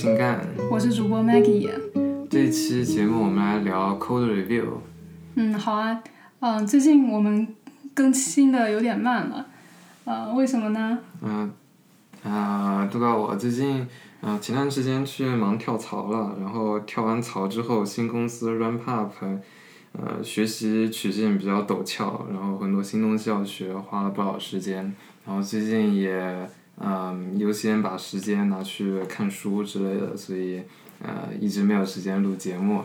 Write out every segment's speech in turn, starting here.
新干。我是主播 Maggie。这一期节目我们来聊 code review。嗯，好啊。嗯，最近我们更新的有点慢了，呃，为什么呢？嗯，啊，都怪我最近，啊，前段时间去忙跳槽了，然后跳完槽之后，新公司 ramp up，呃，学习曲线比较陡峭，然后很多新东西要学，花了不少时间。然后最近也，嗯，优先把时间拿去看书之类的，所以，呃，一直没有时间录节目。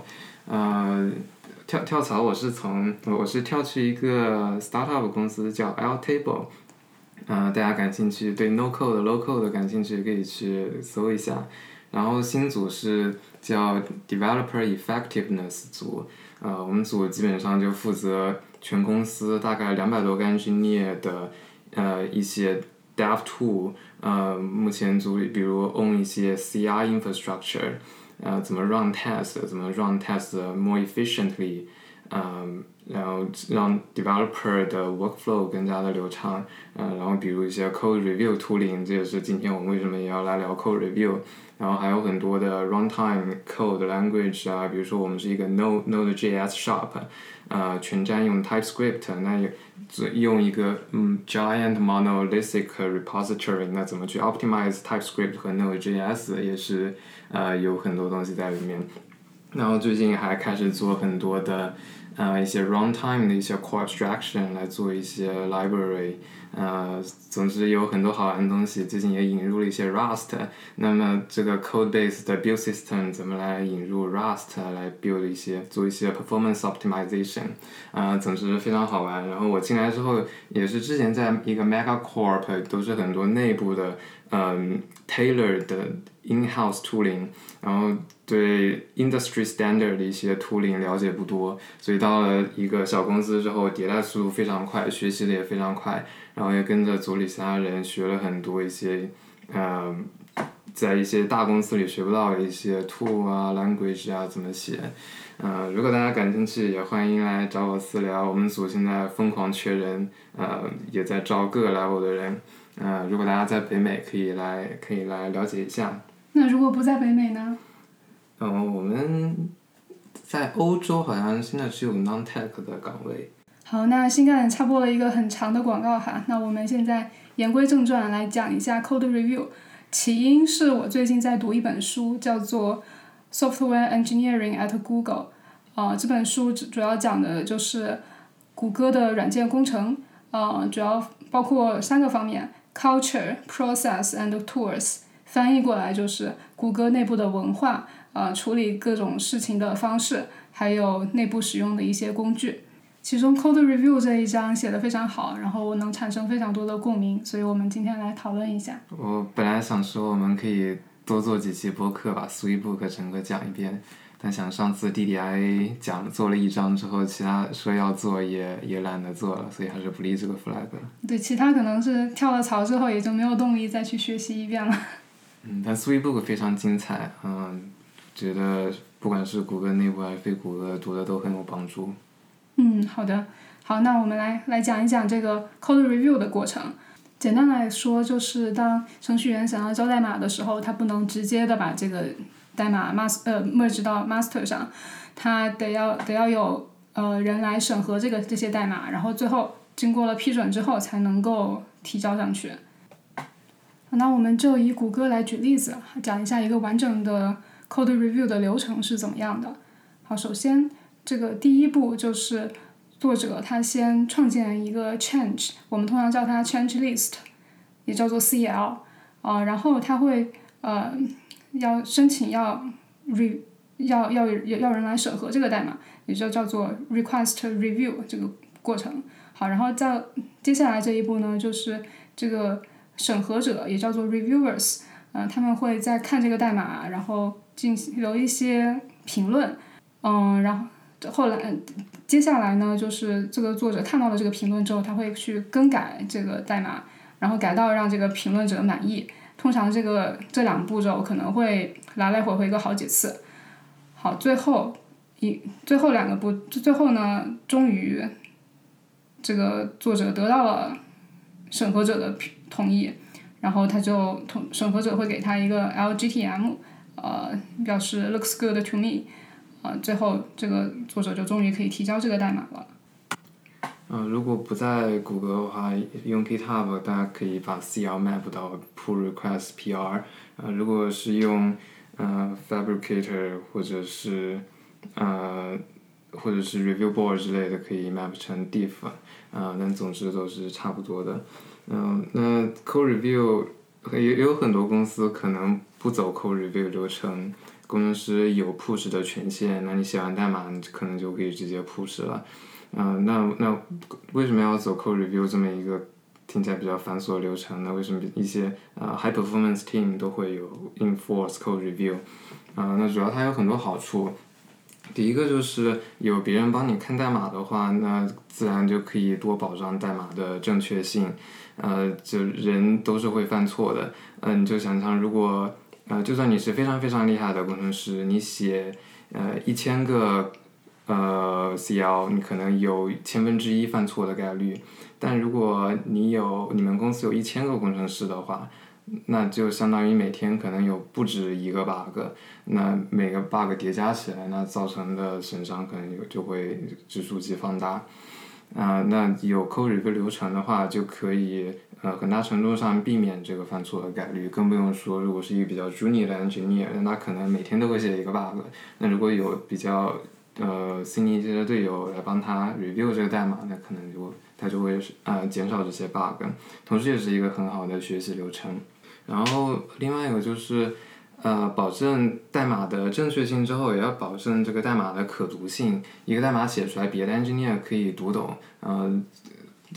呃，跳跳槽我是从我是跳去一个 startup 公司叫 Airtable，嗯，大家感兴趣对 no code low code 感兴趣可以去搜一下。然后新组是叫 developer effectiveness 组，呃，我们组基本上就负责全公司大概两百多个 engineer 的呃一些 dev tool，呃，目前组里比如 own 一些 CI infrastructure。呃，怎么 run test，怎么 run test more efficiently，嗯，然后让 developer 的 workflow 更加的流畅，嗯，然后比如一些 code review tooling，这也是今天我们为什么也要来聊 code review，然后还有很多的 runtime code language 啊，比如说我们是一个 Node Node.js shop，呃，全站用 TypeScript，那也 用一个嗯 giant monolithic repository，那怎么去 optimize TypeScript 和 Node.js 也是。呃，有很多东西在里面，然后最近还开始做很多的，呃，一些 runtime 的一些 core abstraction 来做一些 library，呃，总之有很多好玩的东西。最近也引入了一些 Rust，那么这个 code base 的 build system 怎么来引入 Rust 来 build 一些做一些 performance optimization，啊，总之非常好玩。然后我进来之后也是之前在一个 mega corp 都是很多内部的，嗯，tailor 的。In-house tooling，然后对 industry standard 的一些 tooling 了解不多，所以到了一个小公司之后，迭代速度非常快，学习的也非常快，然后也跟着组里其他人学了很多一些，嗯，在一些大公司里学不到的一些 tool 啊，language 啊怎么写，嗯，如果大家感兴趣，也欢迎来找我私聊，我们组现在疯狂缺人，呃，也在招各个 level 的人，嗯，如果大家在北美，可以来可以来了解一下。那如果不在北美呢？嗯，我们在欧洲好像现在只有 non-tech 的岗位。好，那新干插播了一个很长的广告哈，那我们现在言归正传来讲一下 code review。起因是我最近在读一本书，叫做《Software Engineering at Google》。啊，这本书主主要讲的就是谷歌的软件工程，呃，主要包括三个方面：culture、process and tools。翻译过来就是谷歌内部的文化，呃，处理各种事情的方式，还有内部使用的一些工具。其中 code review 这一章写的非常好，然后能产生非常多的共鸣，所以我们今天来讨论一下。我本来想说我们可以多做几期播客，把 Sweetbook 整个讲一遍，但想上次 DDI 讲做了一章之后，其他说要做也也懒得做了，所以还是不立这个 flag。对，其他可能是跳了槽之后也就没有动力再去学习一遍了。嗯，但 Sweetbook 非常精彩，嗯，觉得不管是谷歌内部还是非谷歌读的都很有帮助。嗯，好的，好，那我们来来讲一讲这个 code review 的过程。简单来说，就是当程序员想要交代码的时候，他不能直接的把这个代码 master 呃 merge 到 master 上，他得要得要有呃人来审核这个这些代码，然后最后经过了批准之后才能够提交上去。那我们就以谷歌来举例子，讲一下一个完整的 code review 的流程是怎么样的。好，首先这个第一步就是作者他先创建一个 change，我们通常叫它 change list，也叫做 CL，啊，然后他会呃要申请要 re 要要要要人来审核这个代码，也就叫做 request review 这个过程。好，然后在接下来这一步呢，就是这个。审核者也叫做 reviewers，嗯，他们会在看这个代码，然后进行留一些评论，嗯，然后后来接下来呢，就是这个作者看到了这个评论之后，他会去更改这个代码，然后改到让这个评论者满意。通常这个这两步骤可能会来来回回个好几次。好，最后一最后两个步，最后呢，终于这个作者得到了审核者的评。同意，然后他就同审核者会给他一个 LGTM，呃，表示 looks good to me，呃，最后这个作者就终于可以提交这个代码了。嗯，如果不在谷歌的话，用 GitHub 大家可以把 CL map 到 pull request PR。呃，如果是用呃 Fabricator 或者是呃或者是 Review Board 之类的，可以 map 成 diff。啊，但总之都是差不多的。嗯，那 code review 也有很多公司可能不走 code review 流程，工程师有 push 的权限，那你写完代码，你可能就可以直接 push 了。嗯，那那为什么要走 code review 这么一个听起来比较繁琐的流程呢？为什么一些呃 high performance team 都会有 enforce code review？啊，那主要它有很多好处。第一个就是有别人帮你看代码的话，那自然就可以多保障代码的正确性。呃，就人都是会犯错的。嗯，你就想象如果呃，就算你是非常非常厉害的工程师，你写呃一千个。呃，CL 你可能有千分之一犯错的概率，但如果你有你们公司有一千个工程师的话，那就相当于每天可能有不止一个 bug，那每个 bug 叠加起来，那造成的损伤可能就就会指数级放大。啊，那有 code review 流程的话，就可以呃很大程度上避免这个犯错的概率，更不用说如果是一个比较 junior 的 engineer，那可能每天都会写一个 bug，那如果有比较呃，senior 的队友来帮他 review 这个代码，那可能就他就会呃减少这些 bug，同时也是一个很好的学习流程。然后另外一个就是呃，保证代码的正确性之后，也要保证这个代码的可读性。一个代码写出来，别的 engineer 可以读懂。嗯，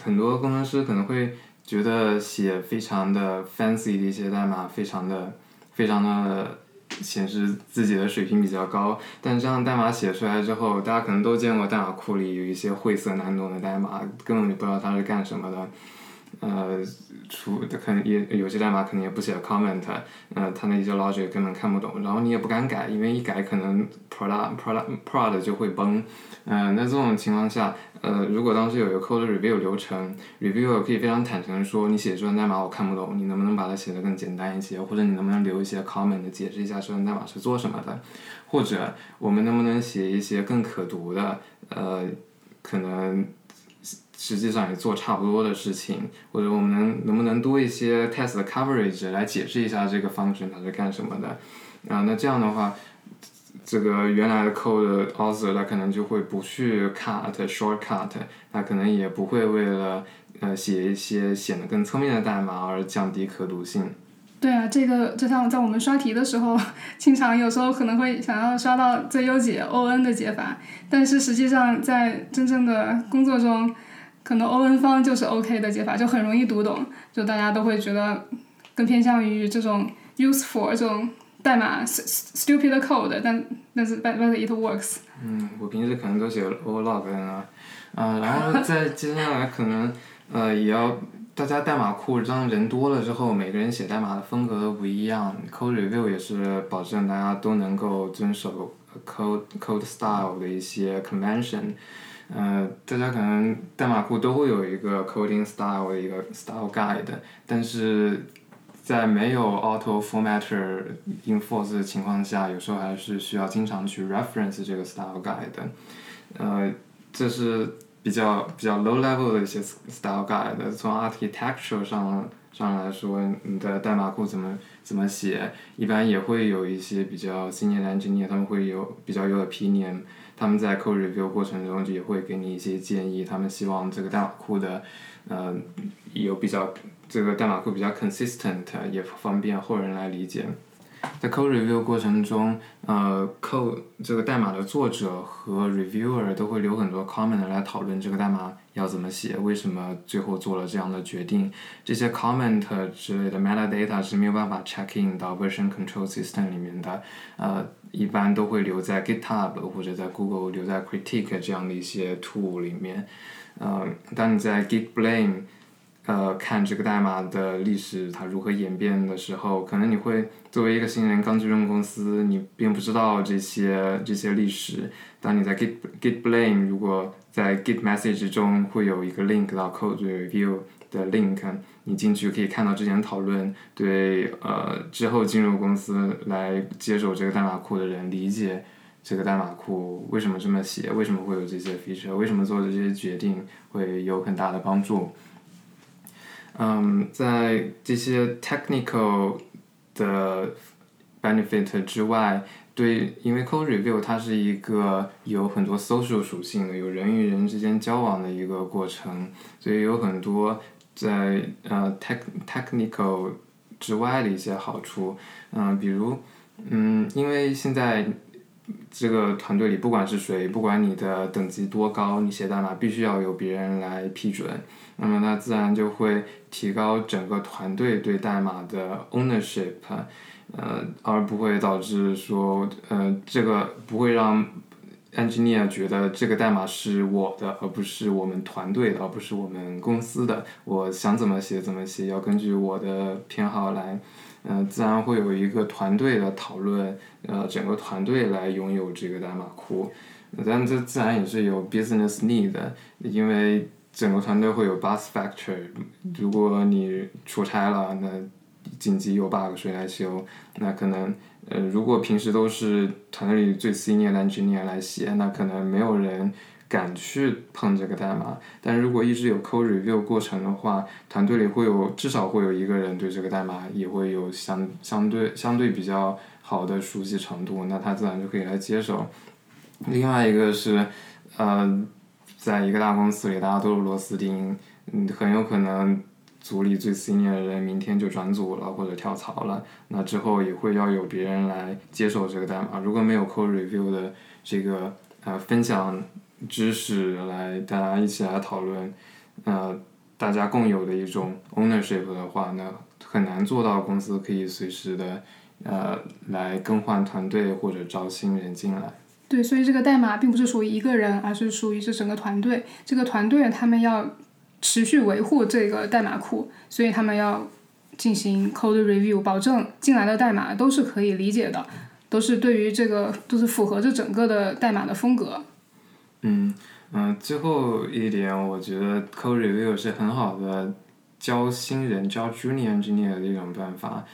很多工程师可能会觉得写非常的 fancy 的一些代码，非常的非常的。显示自己的水平比较高，但这样代码写出来之后，大家可能都见过代码库里有一些晦涩难懂的代码，根本就不知道它是干什么的。呃，除可能也有些代码肯定也不写 comment，呃，它那一些 logic 根本看不懂，然后你也不敢改，因为一改可能 prod prod prod 就会崩。嗯，那这种情况下，呃，如果当时有一个 code review 流程，review 可以非常坦诚说，你写这段代码我看不懂，你能不能把它写得更简单一些，或者你能不能留一些 comment 解释一下这段代码是做什么的，或者我们能不能写一些更可读的，呃，可能实际上也做差不多的事情，或者我们能能不能多一些 test coverage 来解释一下这个 function 它是干什么的，啊，那这样的话。这个原来的 code author 他可能就会不去 cut shortcut，他可能也不会为了呃写一些显得更聪明的代码而降低可读性。对啊，这个就像在我们刷题的时候，经常有时候可能会想要刷到最优解 O_N 的解法，但是实际上在真正的工作中，可能欧文方就是 OK 的解法，就很容易读懂，就大家都会觉得更偏向于这种 useful 这种。代码 stupid code，但但是 but but it works。嗯，我平时可能都写 o log 啊，啊，然后在 接下来可能呃也要大家代码库当人多了之后，每个人写代码的风格都不一样，code review 也是保证大家都能够遵守 code code style 的一些 convention。呃，大家可能代码库都会有一个 coding style 的一个 style guide，但是。在没有 auto formatter enforce 的情况下，有时候还是需要经常去 reference 这个 style guide。呃，这是比较比较 low level 的一些 style guide。从 architecture 上上来说，你的代码库怎么怎么写，一般也会有一些比较 senior engineer，他们会有比较有 opinion。他们在 code review 过程中也会给你一些建议，他们希望这个代码库的呃有比较。这个代码库比较 consistent，也方便后人来理解。在 code review 过程中，呃，code 这个代码的作者和 reviewer 都会留很多 comment 来讨论这个代码要怎么写，为什么最后做了这样的决定。这些 comment 之类的 metadata 是没有办法 check in 到 version control system 里面的，呃，一般都会留在 GitHub 或者在 Google 留在 critique 这样的一些 tool 里面。呃，当你在 Git blame 呃，看这个代码的历史，它如何演变的时候，可能你会作为一个新人刚进入公司，你并不知道这些这些历史。当你在 git git blame，如果在 git message 中会有一个 link 到 code review 的 link，你进去可以看到之前讨论，对呃之后进入公司来接手这个代码库的人理解这个代码库为什么这么写，为什么会有这些 feature，为什么做的这些决定会有很大的帮助。嗯，在这些 technical 的 benefit 之外，对，因为 code review 它是一个有很多 social 属性的，有人与人之间交往的一个过程，所以有很多在呃 tech technical 之外的一些好处，嗯，比如，嗯，因为现在这个团队里不管是谁，不管你的等级多高，你写代码必须要有别人来批准。那么那自然就会提高整个团队对代码的 ownership，呃，而不会导致说，呃，这个不会让 engineer 觉得这个代码是我的，而不是我们团队的，而不是我们公司的。我想怎么写怎么写，要根据我的偏好来，嗯，自然会有一个团队的讨论，呃，整个团队来拥有这个代码库。但这自然也是有 business need，的因为。整个团队会有 bus factor，如果你出差了，那紧急有 bug 谁来修？那可能呃，如果平时都是团队里最 senior 的 engineer 来写，那可能没有人敢去碰这个代码。但如果一直有 code review 过程的话，团队里会有至少会有一个人对这个代码也会有相相对相对比较好的熟悉程度，那他自然就可以来接手。另外一个是呃。在一个大公司里，大家都是螺丝钉，嗯，很有可能组里最 senior 的人明天就转组了或者跳槽了，那之后也会要有别人来接手这个代码。如果没有 code review 的这个呃分享知识来大家一起来讨论，呃，大家共有的一种 ownership 的话，那很难做到公司可以随时的呃来更换团队或者招新人进来。对，所以这个代码并不是属于一个人，而是属于这整个团队。这个团队他们要持续维护这个代码库，所以他们要进行 code review，保证进来的代码都是可以理解的，都是对于这个都是符合这整个的代码的风格。嗯嗯，最后一点，我觉得 code review 是很好的教新人、教 junior engineer 的一种办法。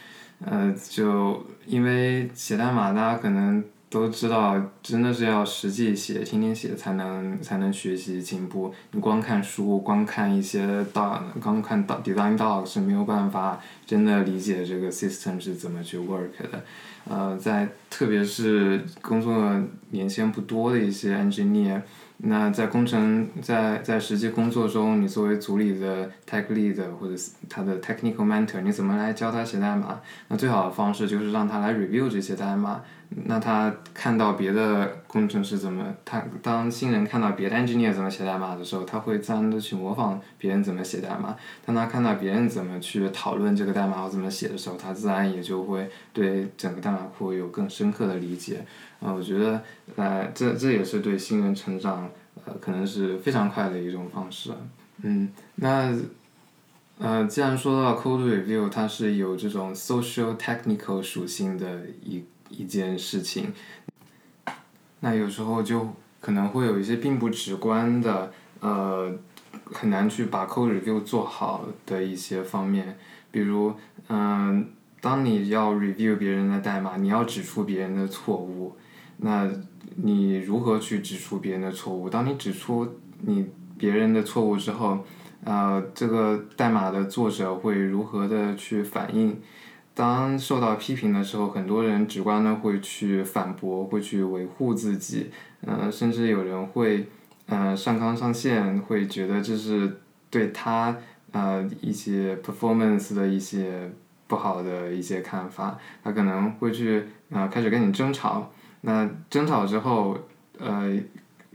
呃，就因为写代码，大家可能。都知道，真的是要实际写，天天写才能才能学习进步。你光看书，光看一些大，光看 design doc 是没有办法真的理解这个 system 是怎么去 work 的。呃，在特别是工作年限不多的一些 engineer。那在工程在在实际工作中，你作为组里的 tech lead 或者他的 technical mentor，你怎么来教他写代码？那最好的方式就是让他来 review 这些代码。那他看到别的工程师怎么，他当新人看到别的 engineer 怎么写代码的时候，他会自然的去模仿别人怎么写代码。当他看到别人怎么去讨论这个代码或怎么写的时候，他自然也就会对整个代码库有更深刻的理解。啊，我觉得，呃，这这也是对新人成长，呃，可能是非常快的一种方式。嗯，那，呃，既然说到 code review，它是有这种 social technical 属性的一一件事情，那有时候就可能会有一些并不直观的，呃，很难去把 code review 做好的一些方面，比如，嗯，当你要 review 别人的代码，你要指出别人的错误。那你如何去指出别人的错误？当你指出你别人的错误之后，呃，这个代码的作者会如何的去反应？当受到批评的时候，很多人直观的会去反驳，会去维护自己，呃，甚至有人会，呃，上纲上线，会觉得这是对他呃一些 performance 的一些不好的一些看法，他可能会去啊开始跟你争吵。那争吵之后，呃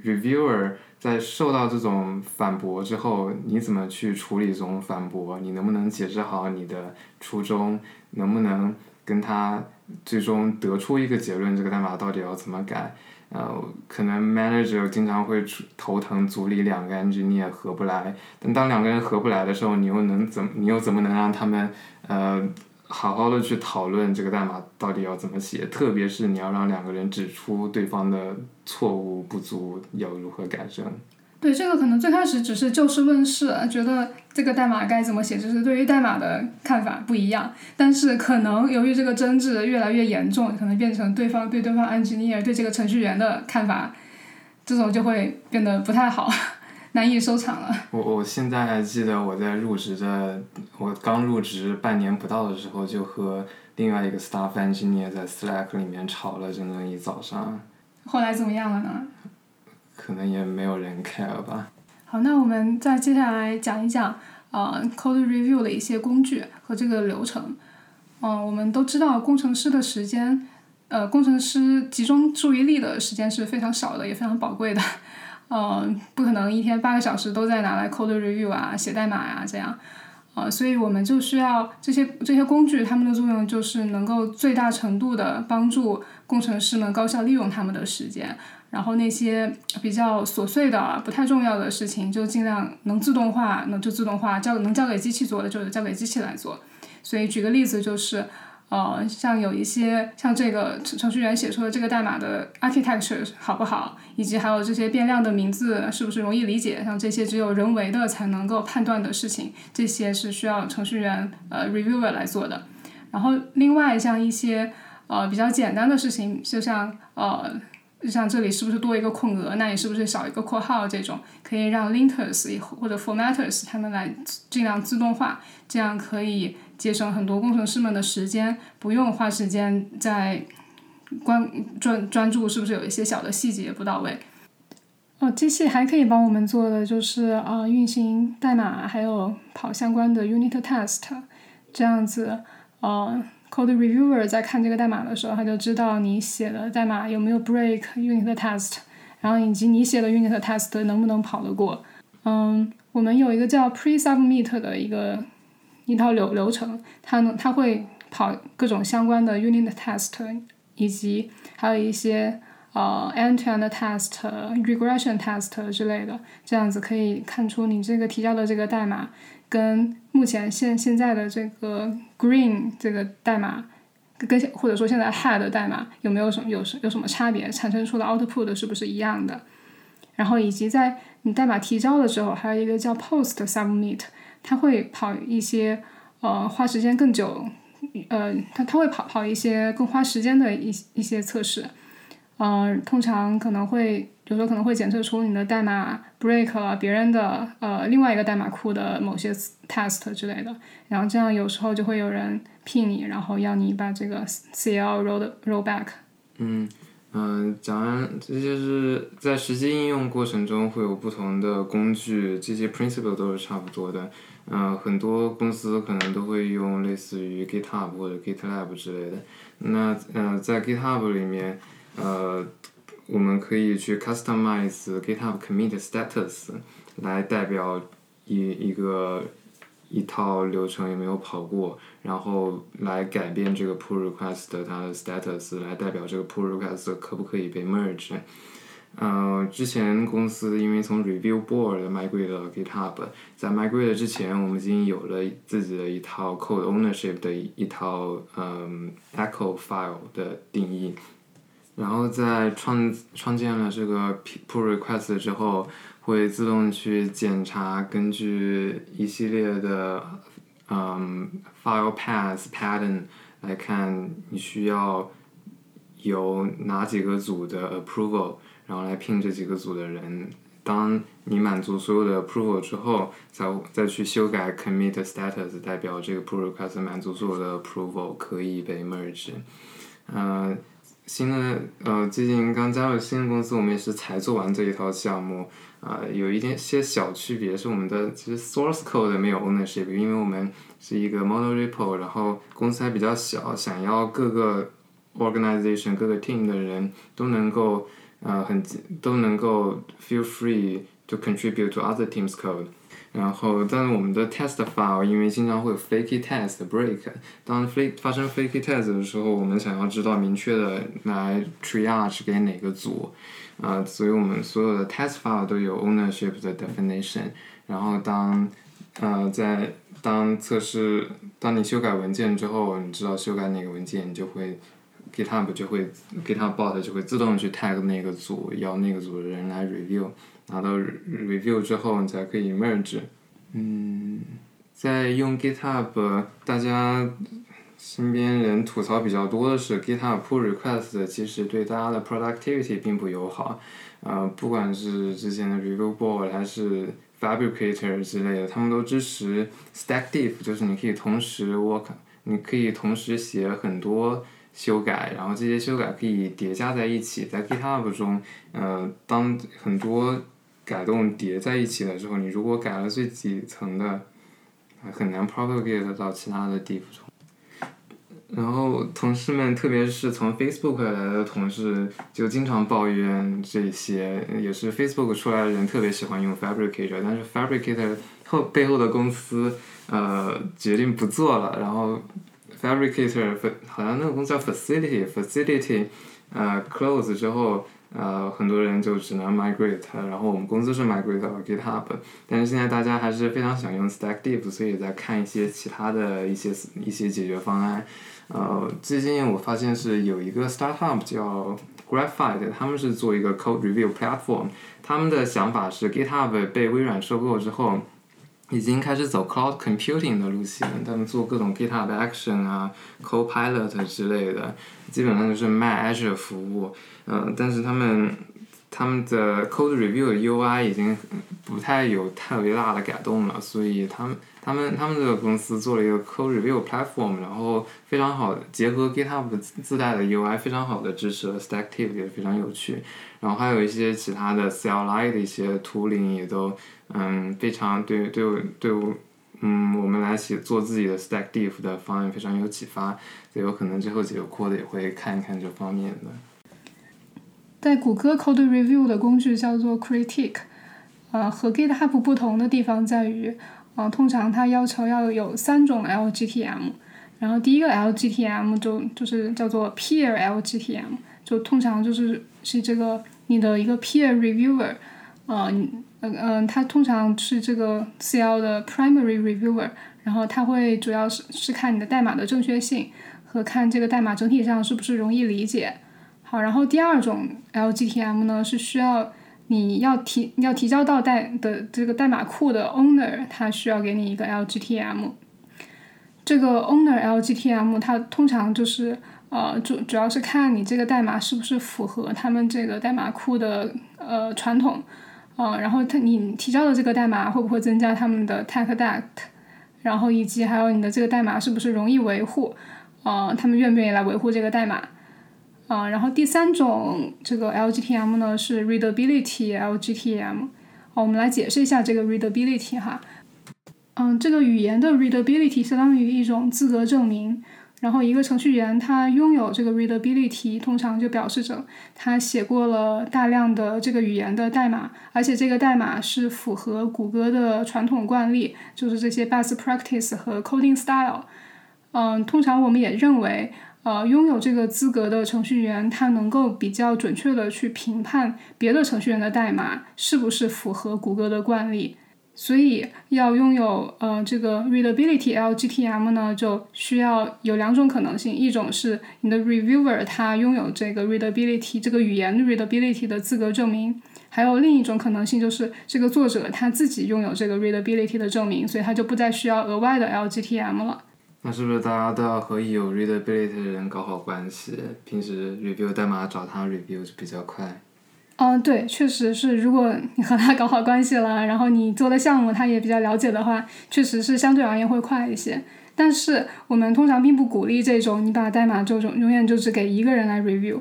，reviewer 在受到这种反驳之后，你怎么去处理这种反驳？你能不能解释好你的初衷？能不能跟他最终得出一个结论？这个代码到底要怎么改？呃，可能 manager 经常会头疼，组里两个 engineer 合不来。但当两个人合不来的时候，你又能怎？你又怎么能让他们呃？好好的去讨论这个代码到底要怎么写，特别是你要让两个人指出对方的错误不足，要如何改正。对，这个可能最开始只是就事论事，觉得这个代码该怎么写，就是对于代码的看法不一样。但是可能由于这个争执越来越严重，可能变成对方对对方 engineer 对这个程序员的看法，这种就会变得不太好，难以收场了。我我现在还记得我在入职的，我刚入职半年不到的时候，就和另外一个 staff engineer 在 Slack 里面吵了整整一早上。后来怎么样了呢？可能也没有人 care 吧。好，那我们再接下来讲一讲呃 code review 的一些工具和这个流程。嗯，我们都知道工程师的时间，呃，工程师集中注意力的时间是非常少的，也非常宝贵的。嗯，不可能一天八个小时都在拿来 code review 啊，写代码呀这样。呃，所以我们就需要这些这些工具，它们的作用就是能够最大程度的帮助工程师们高效利用他们的时间。然后那些比较琐碎的、不太重要的事情，就尽量能自动化，能就自动化，交能交给机器做的，就交给机器来做。所以举个例子，就是呃，像有一些像这个程序员写出的这个代码的 architecture 好不好，以及还有这些变量的名字是不是容易理解，像这些只有人为的才能够判断的事情，这些是需要程序员呃 reviewer 来做的。然后另外像一些呃比较简单的事情，就像呃。像这里是不是多一个空格？那你是不是少一个括号？这种可以让 linters 或者 formatters 他们来尽量自动化，这样可以节省很多工程师们的时间，不用花时间在关专专注是不是有一些小的细节不到位。哦，机器还可以帮我们做的就是啊，运行代码，还有跑相关的 unit test，这样子，呃。Code reviewer 在看这个代码的时候，他就知道你写的代码有没有 break unit test，然后以及你写的 unit test 能不能跑得过。嗯，我们有一个叫 pre-submit 的一个一套流流程，它能它会跑各种相关的 unit test，以及还有一些呃 end-to-end test、regression test 之类的，这样子可以看出你这个提交的这个代码。跟目前现现在的这个 green 这个代码，跟或者说现在 head 代码有没有什么有有什么差别？产生出的 output 是不是一样的？然后以及在你代码提交的时候，还有一个叫 post submit，它会跑一些呃花时间更久，呃它它会跑跑一些更花时间的一一些测试，嗯，通常可能会。有时候可能会检测出你的代码 break 了别人的呃另外一个代码库的某些 test 之类的，然后这样有时候就会有人聘你，然后要你把这个 CL roll roll back。嗯嗯，讲完这就是在实际应用过程中会有不同的工具，这些 principle 都是差不多的。嗯，很多公司可能都会用类似于 GitHub 或者 GitLab 之类的。那嗯，在 GitHub 里面，呃。我们可以去 customize GitHub commit status 来代表一一个一套流程有没有跑过，然后来改变这个 pull request 它的 status 来代表这个 pull request 可不可以被 merge。呃，之前公司因为从 review board 卖贵了 GitHub，在卖贵了之前，我们已经有了自己的一套 code ownership 的一套嗯 echo file 的定义。然后在创创建了这个 pull request 之后，会自动去检查，根据一系列的嗯 file path pattern 来看，你需要有哪几个组的 approval，然后来聘这几个组的人。当你满足所有的 approval 之后，再再去修改 commit status，代表这个 pull request 满足所有的 approval 可以被 merge，嗯。新的呃，最近刚加入新的公司，我们也是才做完这一套项目，啊，有一点些小区别是我们的其实 source code 没有 ownership，因为我们是一个 model repo，然后公司还比较小，想要各个 organization 各个 team 的人都能够呃很都能够 feel free to contribute to other teams code。然后，但是我们的 test file 因为经常会有 flaky test break，当 flaky 发生 flaky test 的时候，我们想要知道明确的来 triage 给哪个组，啊，所以我们所有的 test file 都有 ownership 的 definition。然后当，呃，在当测试，当你修改文件之后，你知道修改哪个文件，你就会 GitHub 就会 GitHub bot 就会自动去 tag 那个组，要那个组的人来 review，拿到 review 之后你才可以 merge。嗯，在用 GitHub，大家身边人吐槽比较多的是 GitHub pull request 其实对大家的 productivity 并不友好。呃，不管是之前的 review board 还是 Fabricator 之类的，他们都支持 stack diff，就是你可以同时 work，你可以同时写很多修改，然后这些修改可以叠加在一起。在 GitHub 中，呃，当很多改动叠在一起的时候，你如果改了最底层的，很难 propagate 到其他的地方。然后同事们，特别是从 Facebook 来的同事，就经常抱怨这些。也是 Facebook 出来的人特别喜欢用 Fabricator，但是 Fabricator 后背后的公司呃决定不做了。然后 Fabricator 好像那个公司叫 Facility，Facility 呃 close 之后。呃，很多人就只能 migrate，然后我们公司是 migrate 到 GitHub，但是现在大家还是非常想用 Stack Diff，所以在看一些其他的一些一些解决方案。呃，最近我发现是有一个 startup 叫 Graphite，他们是做一个 code review platform，他们的想法是 GitHub 被微软收购之后。已经开始走 cloud computing 的路线，他们做各种 GitHub Action 啊，Copilot 之类的，基本上就是卖 Azure 服务。嗯，但是他们他们的 code review UI 已经不太有特别大的改动了，所以他们他们他们这个公司做了一个 code review platform，然后非常好结合 GitHub 自自带的 UI，非常好的支持了 Stack Diff，也非常有趣。然后还有一些其他的 CLI 的一些图灵也都。嗯，非常对对对，嗯，我们来写做自己的 Stack Diff 的方案非常有启发，所以有可能之后几个 code 也会看一看这方面的。在谷歌 Code Review 的工具叫做 Critique，呃，和 GitHub 不同的地方在于，呃，通常它要求要有三种 LGTM，然后第一个 LGTM 就就是叫做 Peer LGTM，就通常就是是这个你的一个 Peer Reviewer，呃。嗯嗯，它通常是这个 CL 的 primary reviewer，然后它会主要是是看你的代码的正确性和看这个代码整体上是不是容易理解。好，然后第二种 LGTM 呢是需要你要提要提交到代的这个代码库的 owner，他需要给你一个 LGTM。这个 owner LGTM 它通常就是呃主主要是看你这个代码是不是符合他们这个代码库的呃传统。嗯，然后他你提交的这个代码会不会增加他们的 tech debt，然后以及还有你的这个代码是不是容易维护，呃，他们愿不愿意来维护这个代码，啊，然后第三种这个 LGTM 呢是 readability LGTM，哦，我们来解释一下这个 readability 哈，嗯，这个语言的 readability 相当于一种资格证明。然后一个程序员他拥有这个 readability，通常就表示着他写过了大量的这个语言的代码，而且这个代码是符合谷歌的传统惯例，就是这些 best practice 和 coding style。嗯，通常我们也认为，呃，拥有这个资格的程序员他能够比较准确的去评判别的程序员的代码是不是符合谷歌的惯例。所以要拥有呃这个 readability LGTM 呢，就需要有两种可能性，一种是你的 reviewer 他拥有这个 readability 这个语言 readability 的资格证明，还有另一种可能性就是这个作者他自己拥有这个 readability 的证明，所以他就不再需要额外的 LGTM 了。那是不是大家都要和有 readability 的人搞好关系？平时 review 代码找他 review 就比较快。嗯，对，确实是。如果你和他搞好关系了，然后你做的项目他也比较了解的话，确实是相对而言会快一些。但是我们通常并不鼓励这种你把代码就永永远就只给一个人来 review。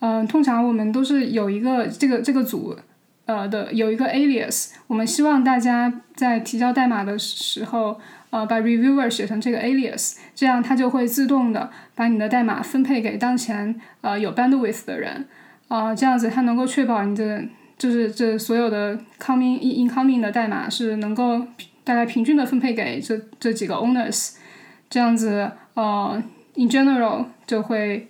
嗯，通常我们都是有一个这个这个组，呃的有一个 alias。我们希望大家在提交代码的时候，呃把 reviewer 写成这个 alias，这样它就会自动的把你的代码分配给当前呃有 bandwidth 的人。啊，这样子它能够确保你的就是这所有的 coming incoming 的代码是能够大概平均的分配给这这几个 owners，这样子呃 in general 就会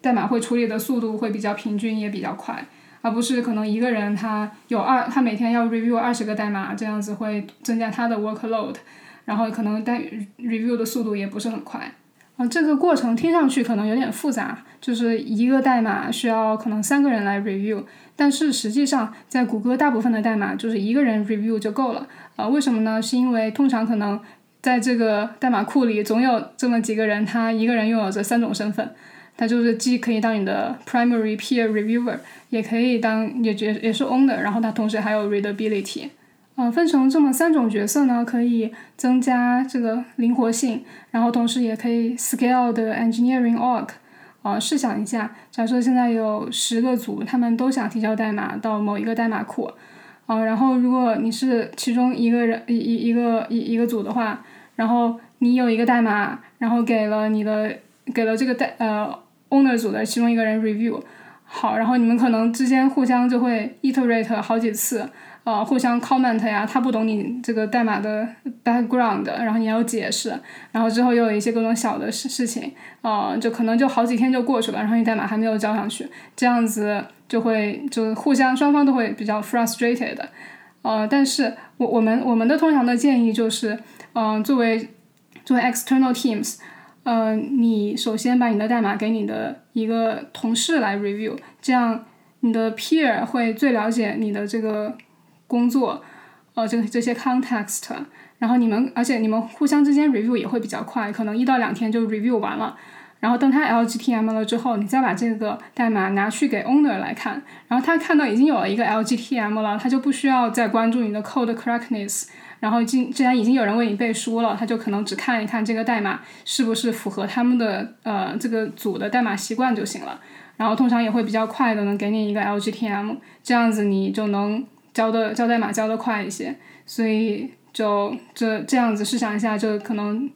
代码会处理的速度会比较平均也比较快，而不是可能一个人他有二他每天要 review 二十个代码，这样子会增加他的 workload，然后可能代 review 的速度也不是很快。啊，这个过程听上去可能有点复杂，就是一个代码需要可能三个人来 review，但是实际上在谷歌大部分的代码就是一个人 review 就够了。啊，为什么呢？是因为通常可能在这个代码库里总有这么几个人，他一个人拥有这三种身份，他就是既可以当你的 primary peer reviewer，也可以当也也也是 owner，然后他同时还有 readability。呃，分成这么三种角色呢，可以增加这个灵活性，然后同时也可以 scale 的 engineering org。啊，试想一下，假设现在有十个组，他们都想提交代码到某一个代码库，啊，然后如果你是其中一个人一一一个一一个组的话，然后你有一个代码，然后给了你的给了这个代呃 owner 组的其中一个人 review，好，然后你们可能之间互相就会 iterate 好几次。呃，互相 comment 呀，他不懂你这个代码的 background，然后你要解释，然后之后又有一些各种小的事事情，呃，就可能就好几天就过去了，然后你代码还没有交上去，这样子就会就互相双方都会比较 frustrated，呃，但是我我们我们的通常的建议就是，嗯，作为作为 external teams，嗯，你首先把你的代码给你的一个同事来 review，这样你的 peer 会最了解你的这个。工作，呃，这这些 context，然后你们，而且你们互相之间 review 也会比较快，可能一到两天就 review 完了。然后等他 LGTM 了之后，你再把这个代码拿去给 owner 来看，然后他看到已经有了一个 LGTM 了，他就不需要再关注你的 code correctness。然后既既然已经有人为你背书了，他就可能只看一看这个代码是不是符合他们的呃这个组的代码习惯就行了。然后通常也会比较快的能给你一个 LGTM，这样子你就能。交的交代码交的快一些，所以就这这样子试想一下，就可能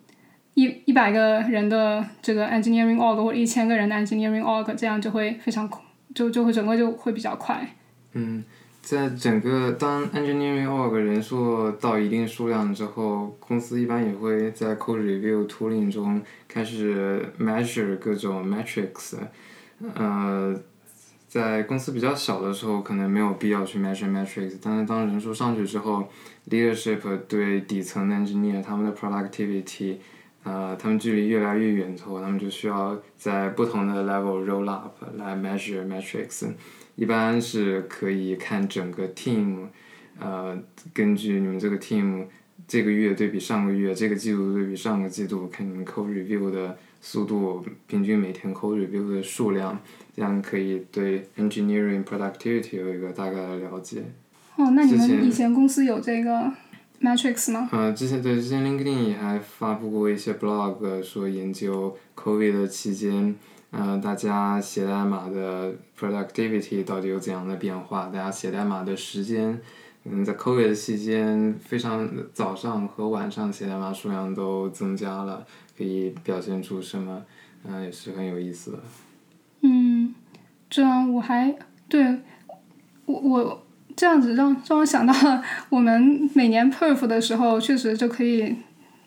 一一百个人的这个 engineering org 或者一千个人的 engineering org，这样就会非常就就会整个就会比较快。嗯，在整个当 engineering org 人数到一定数量之后，公司一般也会在 code review tooling 中开始 measure 各种 metrics，呃。在公司比较小的时候，可能没有必要去 measure metrics，但是当人数上去之后，leadership 对底层的 engineer 他们的 productivity，呃，他们距离越来越远之后，他们就需要在不同的 level roll up 来 measure metrics，一般是可以看整个 team，呃，根据你们这个 team 这个月对比上个月，这个季度对比上个季度，看你们 code review 的速度，平均每天 code review 的数量。这样可以对 engineering productivity 有一个大概的了解。哦，那你们以前公司有这个 metrics 吗？呃，之前对之前 LinkedIn 也还发布过一些 blog，说研究 COVID 的期间，呃，大家写代码的 productivity 到底有怎样的变化？大家写代码的时间，嗯，在 COVID 的期间，非常早上和晚上写代码数量都增加了，可以表现出什么？嗯，也是很有意思的。嗯，这样我还对我我这样子让让我想到了，我们每年 perf 的时候，确实就可以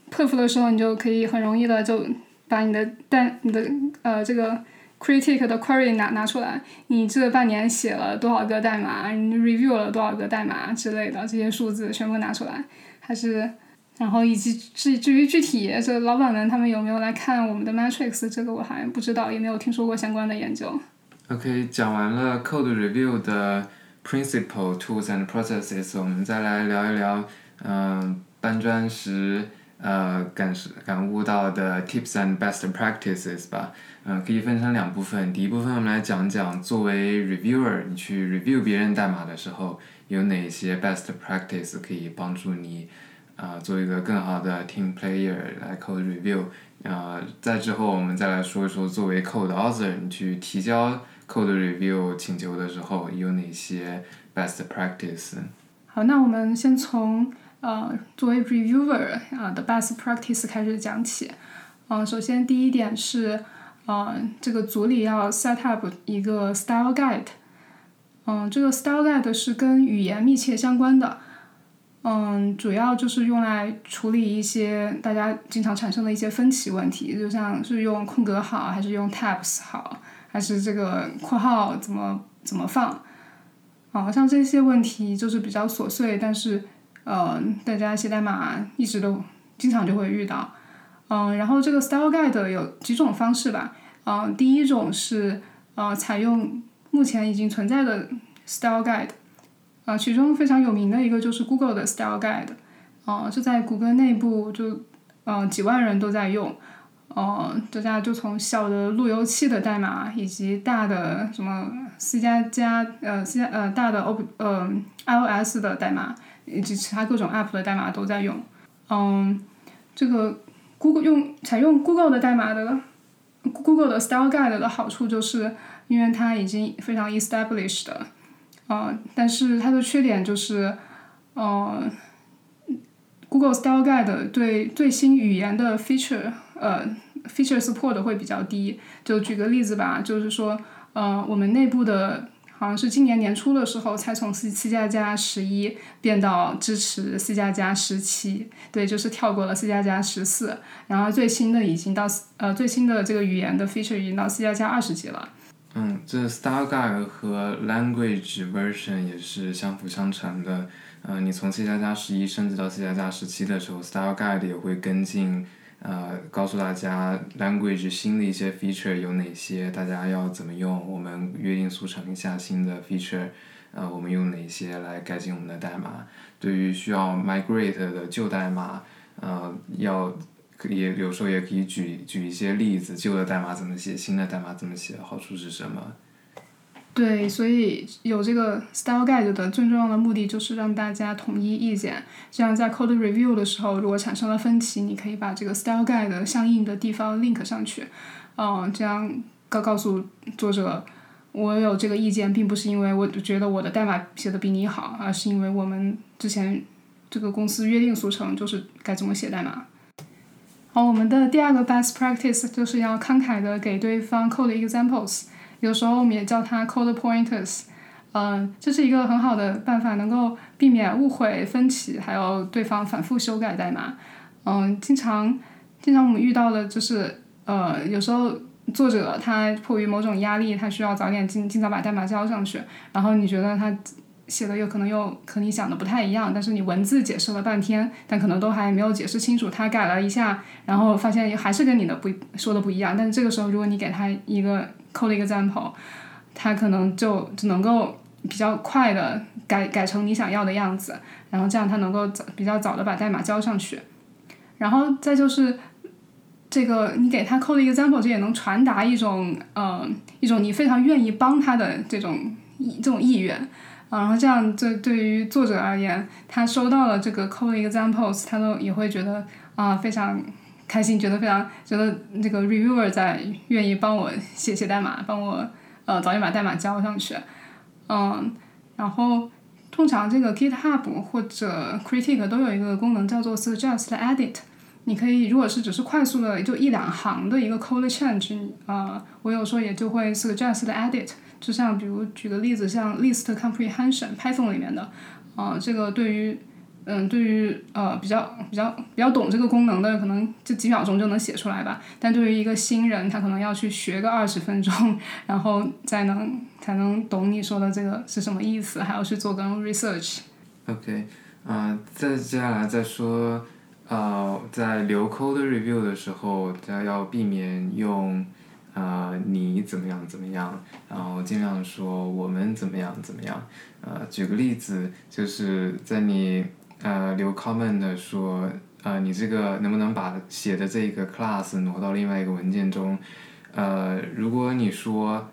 perf 的时候，你就可以很容易的就把你的代你的呃这个 critic 的 query 拿拿出来，你这半年写了多少个代码，你 review 了多少个代码之类的这些数字全部拿出来，还是然后以及至至于具体这老板们他们有没有来看我们的 matrix，这个我还不知道，也没有听说过相关的研究。OK，讲完了 code review 的 principle tools and processes，我们再来聊一聊，嗯，搬砖时呃感感悟到的 tips and best practices 吧。嗯，可以分成两部分。第一部分我们来讲讲作为 reviewer，你去 review 别人代码的时候，有哪些 best practice 可以帮助你啊做一个更好的 team player 来 code review。啊，在之后我们再来说一说作为 code author，你去提交。Code review 请求的时候有哪些 best practice？好，那我们先从呃作为 reviewer 啊的 best practice 开始讲起。嗯，首先第一点是，呃，这个组里要 set up 一个 style guide。嗯，这个 style guide 是跟语言密切相关的。嗯，主要就是用来处理一些大家经常产生的一些分歧问题，就像是用空格好还是用 tabs 好。还是这个括号怎么怎么放，啊，像这些问题就是比较琐碎，但是呃，大家写代码一直都经常就会遇到，嗯，然后这个 Style Guide 有几种方式吧。嗯，第一种是呃采用目前已经存在的 Style Guide，啊，其中非常有名的一个就是 Google 的 Style Guide，啊，是在谷歌内部就嗯几万人都在用。哦，大家就从小的路由器的代码，以及大的什么 C 加加呃 C 加呃大的 O 呃 iOS 的代码，以及其他各种 App 的代码都在用。嗯，这个 Google 用采用 Google 的代码的 Google 的 Style Guide 的好处就是，因为它已经非常 established 了，嗯，但是它的缺点就是，嗯，Google Style Guide 对最新语言的 feature 呃。feature support 会比较低，就举个例子吧，就是说，呃，我们内部的好像是今年年初的时候才从 C C 加加十一变到支持 C 加加十七，对，就是跳过了 C 加加十四，然后最新的已经到呃最新的这个语言的 feature 已经到 C 加加二十级了。嗯，这 Style Guide 和 Language Version 也是相辅相成的。嗯，你从 C 加加十一升级到 C 加加十七的时候，Style Guide 也会跟进。呃，告诉大家 language 新的一些 feature 有哪些，大家要怎么用，我们约定俗成一下新的 feature，呃，我们用哪些来改进我们的代码？对于需要 migrate 的旧代码，呃，要也有时候也可以举举一些例子，旧的代码怎么写，新的代码怎么写，好处是什么？对，所以有这个 style guide 的最重要的目的就是让大家统一意见，这样在 code review 的时候，如果产生了分歧，你可以把这个 style guide 相应的地方 link 上去，嗯，这样告告诉作者，我有这个意见，并不是因为我觉得我的代码写的比你好，而是因为我们之前这个公司约定俗成就是该怎么写代码。好，我们的第二个 best practice 就是要慷慨的给对方 code examples。有时候我们也叫它 code pointers，嗯，这是一个很好的办法，能够避免误会、分歧，还有对方反复修改代码。嗯，经常经常我们遇到的就是，呃，有时候作者他迫于某种压力，他需要早点尽尽早把代码交上去，然后你觉得他写的有可能又和你想的不太一样，但是你文字解释了半天，但可能都还没有解释清楚，他改了一下，然后发现还是跟你的不说的不一样，但是这个时候如果你给他一个扣了一个 example，它可能就只能够比较快的改改成你想要的样子，然后这样它能够早比较早的把代码交上去，然后再就是这个你给他扣了一个 example，这也能传达一种呃一种你非常愿意帮他的这种这种意愿，然后这样这对于作者而言，他收到了这个 code examples，他都也会觉得啊非常。开心，觉得非常觉得这个 reviewer 在愿意帮我写写代码，帮我呃早点把代码交上去，嗯，然后通常这个 GitHub 或者 Critic 都有一个功能叫做 Suggest Edit，你可以如果是只是快速的就一两行的一个 code change，呃，我有时候也就会 Suggest Edit，就像比如举个例子，像 List Comprehension Python 里面的，啊，这个对于嗯，对于呃比较比较比较懂这个功能的，可能就几秒钟就能写出来吧。但对于一个新人，他可能要去学个二十分钟，然后才能才能懂你说的这个是什么意思，还要去做个 research。OK，啊，再接下来再说，呃，在留 code review 的时候，大家要避免用呃你怎么样怎么样，然后尽量说我们怎么样怎么样。呃，举个例子，就是在你呃，留 comment 说，呃，你这个能不能把写的这个 class 挪到另外一个文件中？呃，如果你说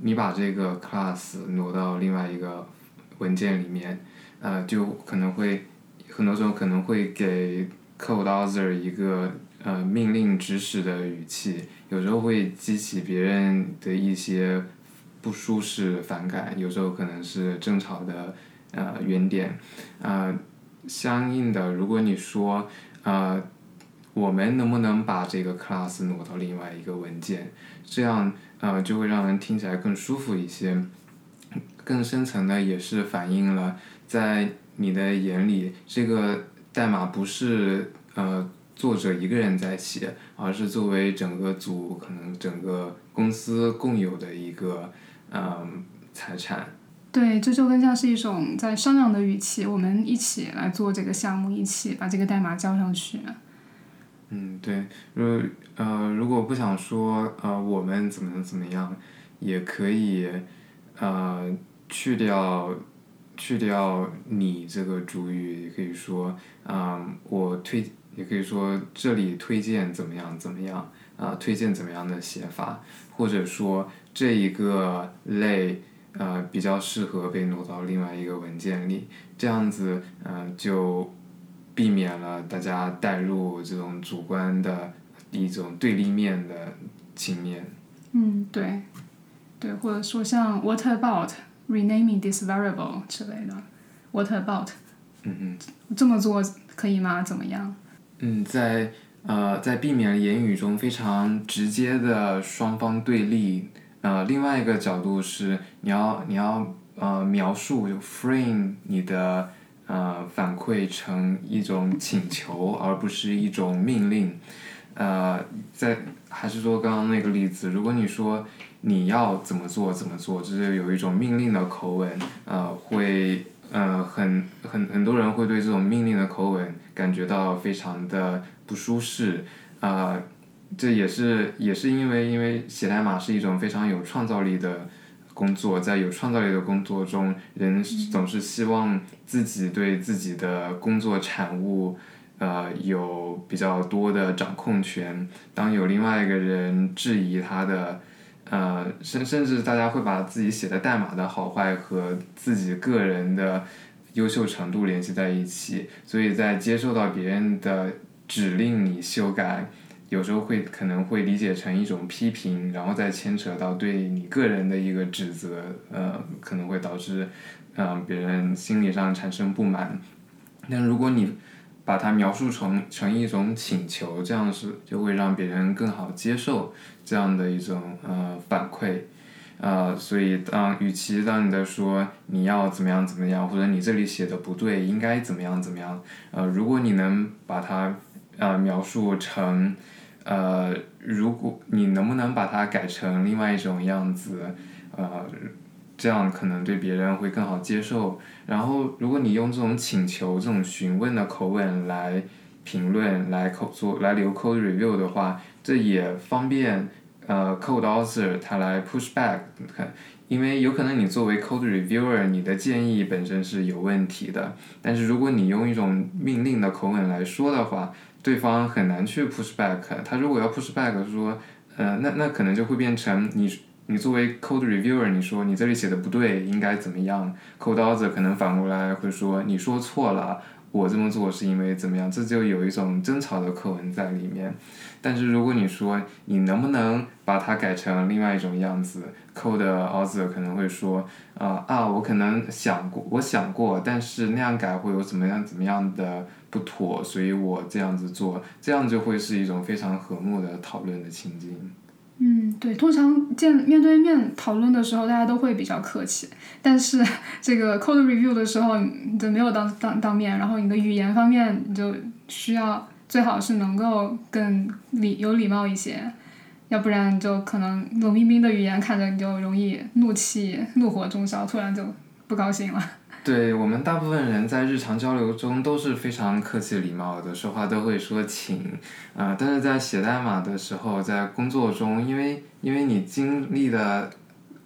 你把这个 class 挪到另外一个文件里面，呃，就可能会很多时候可能会给 code author 一个呃命令指使的语气，有时候会激起别人的一些不舒适反感，有时候可能是争吵的呃原点，啊。相应的，如果你说，呃，我们能不能把这个 class 挪到另外一个文件，这样呃就会让人听起来更舒服一些。更深层的也是反映了，在你的眼里，这个代码不是呃作者一个人在写，而是作为整个组可能整个公司共有的一个嗯财产。对，这就更像是一种在商量的语气，我们一起来做这个项目，一起把这个代码交上去。嗯，对，如呃，如果不想说呃我们怎么怎么样，也可以呃去掉去掉你这个主语，也可以说啊、我推，也可以说这里推荐怎么样怎么样啊、推荐怎么样的写法，或者说这一个类呃比较适合被挪到另外一个文件里，这样子呃就避免了大家带入这种主观的一种对立面的情面。嗯，对，对，或者说像 What about renaming this variable 之类的，What about 嗯嗯这么做可以吗？怎么样？嗯，在呃在避免言语中非常直接的双方对立。呃，另外一个角度是你要你要呃描述就 frame 你的呃反馈成一种请求，而不是一种命令。呃，在还是说刚刚那个例子，如果你说你要怎么做怎么做，就是有一种命令的口吻，呃，会呃很很很多人会对这种命令的口吻感觉到非常的不舒适，啊、这也是也是因为因为写代码是一种非常有创造力的工作，在有创造力的工作中，人总是希望自己对自己的工作产物。呃，有比较多的掌控权。当有另外一个人质疑他的，呃，甚甚至大家会把自己写的代码的好坏和自己个人的优秀程度联系在一起，所以在接受到别人的指令你修改，有时候会可能会理解成一种批评，然后再牵扯到对你个人的一个指责，呃，可能会导致，呃，别人心理上产生不满。但如果你把它描述成成一种请求，这样是就会让别人更好接受这样的一种呃反馈，呃，所以当与其当你在说你要怎么样怎么样，或者你这里写的不对，应该怎么样怎么样，呃，如果你能把它呃描述成，呃，如果你能不能把它改成另外一种样子，呃，这样可能对别人会更好接受。然后，如果你用这种请求、这种询问的口吻来评论、来口做、来留 code review 的话，这也方便呃 code author 他来 push back，因为有可能你作为 code reviewer，你的建议本身是有问题的，但是如果你用一种命令的口吻来说的话，对方很难去 push back。他如果要 push back 说，呃，那那可能就会变成你。你作为 code reviewer，你说你这里写的不对，应该怎么样扣刀子可能反过来会说你说错了，我这么做是因为怎么样？这就有一种争吵的口吻在里面。但是如果你说你能不能把它改成另外一种样子，code author 可能会说啊、啊，我可能想过，我想过，但是那样改会有怎么样怎么样的不妥，所以我这样子做，这样就会是一种非常和睦的讨论的情境。嗯，对，通常见面对面讨论的时候，大家都会比较客气。但是这个 code review 的时候，你就没有当当当面，然后你的语言方面你就需要最好是能够更礼有礼貌一些，要不然就可能冷冰冰的语言看着你就容易怒气怒火中烧，突然就不高兴了。对我们大部分人在日常交流中都是非常客气礼貌的，说话都会说请，啊、但是在写代码的时候，在工作中，因为因为你经历的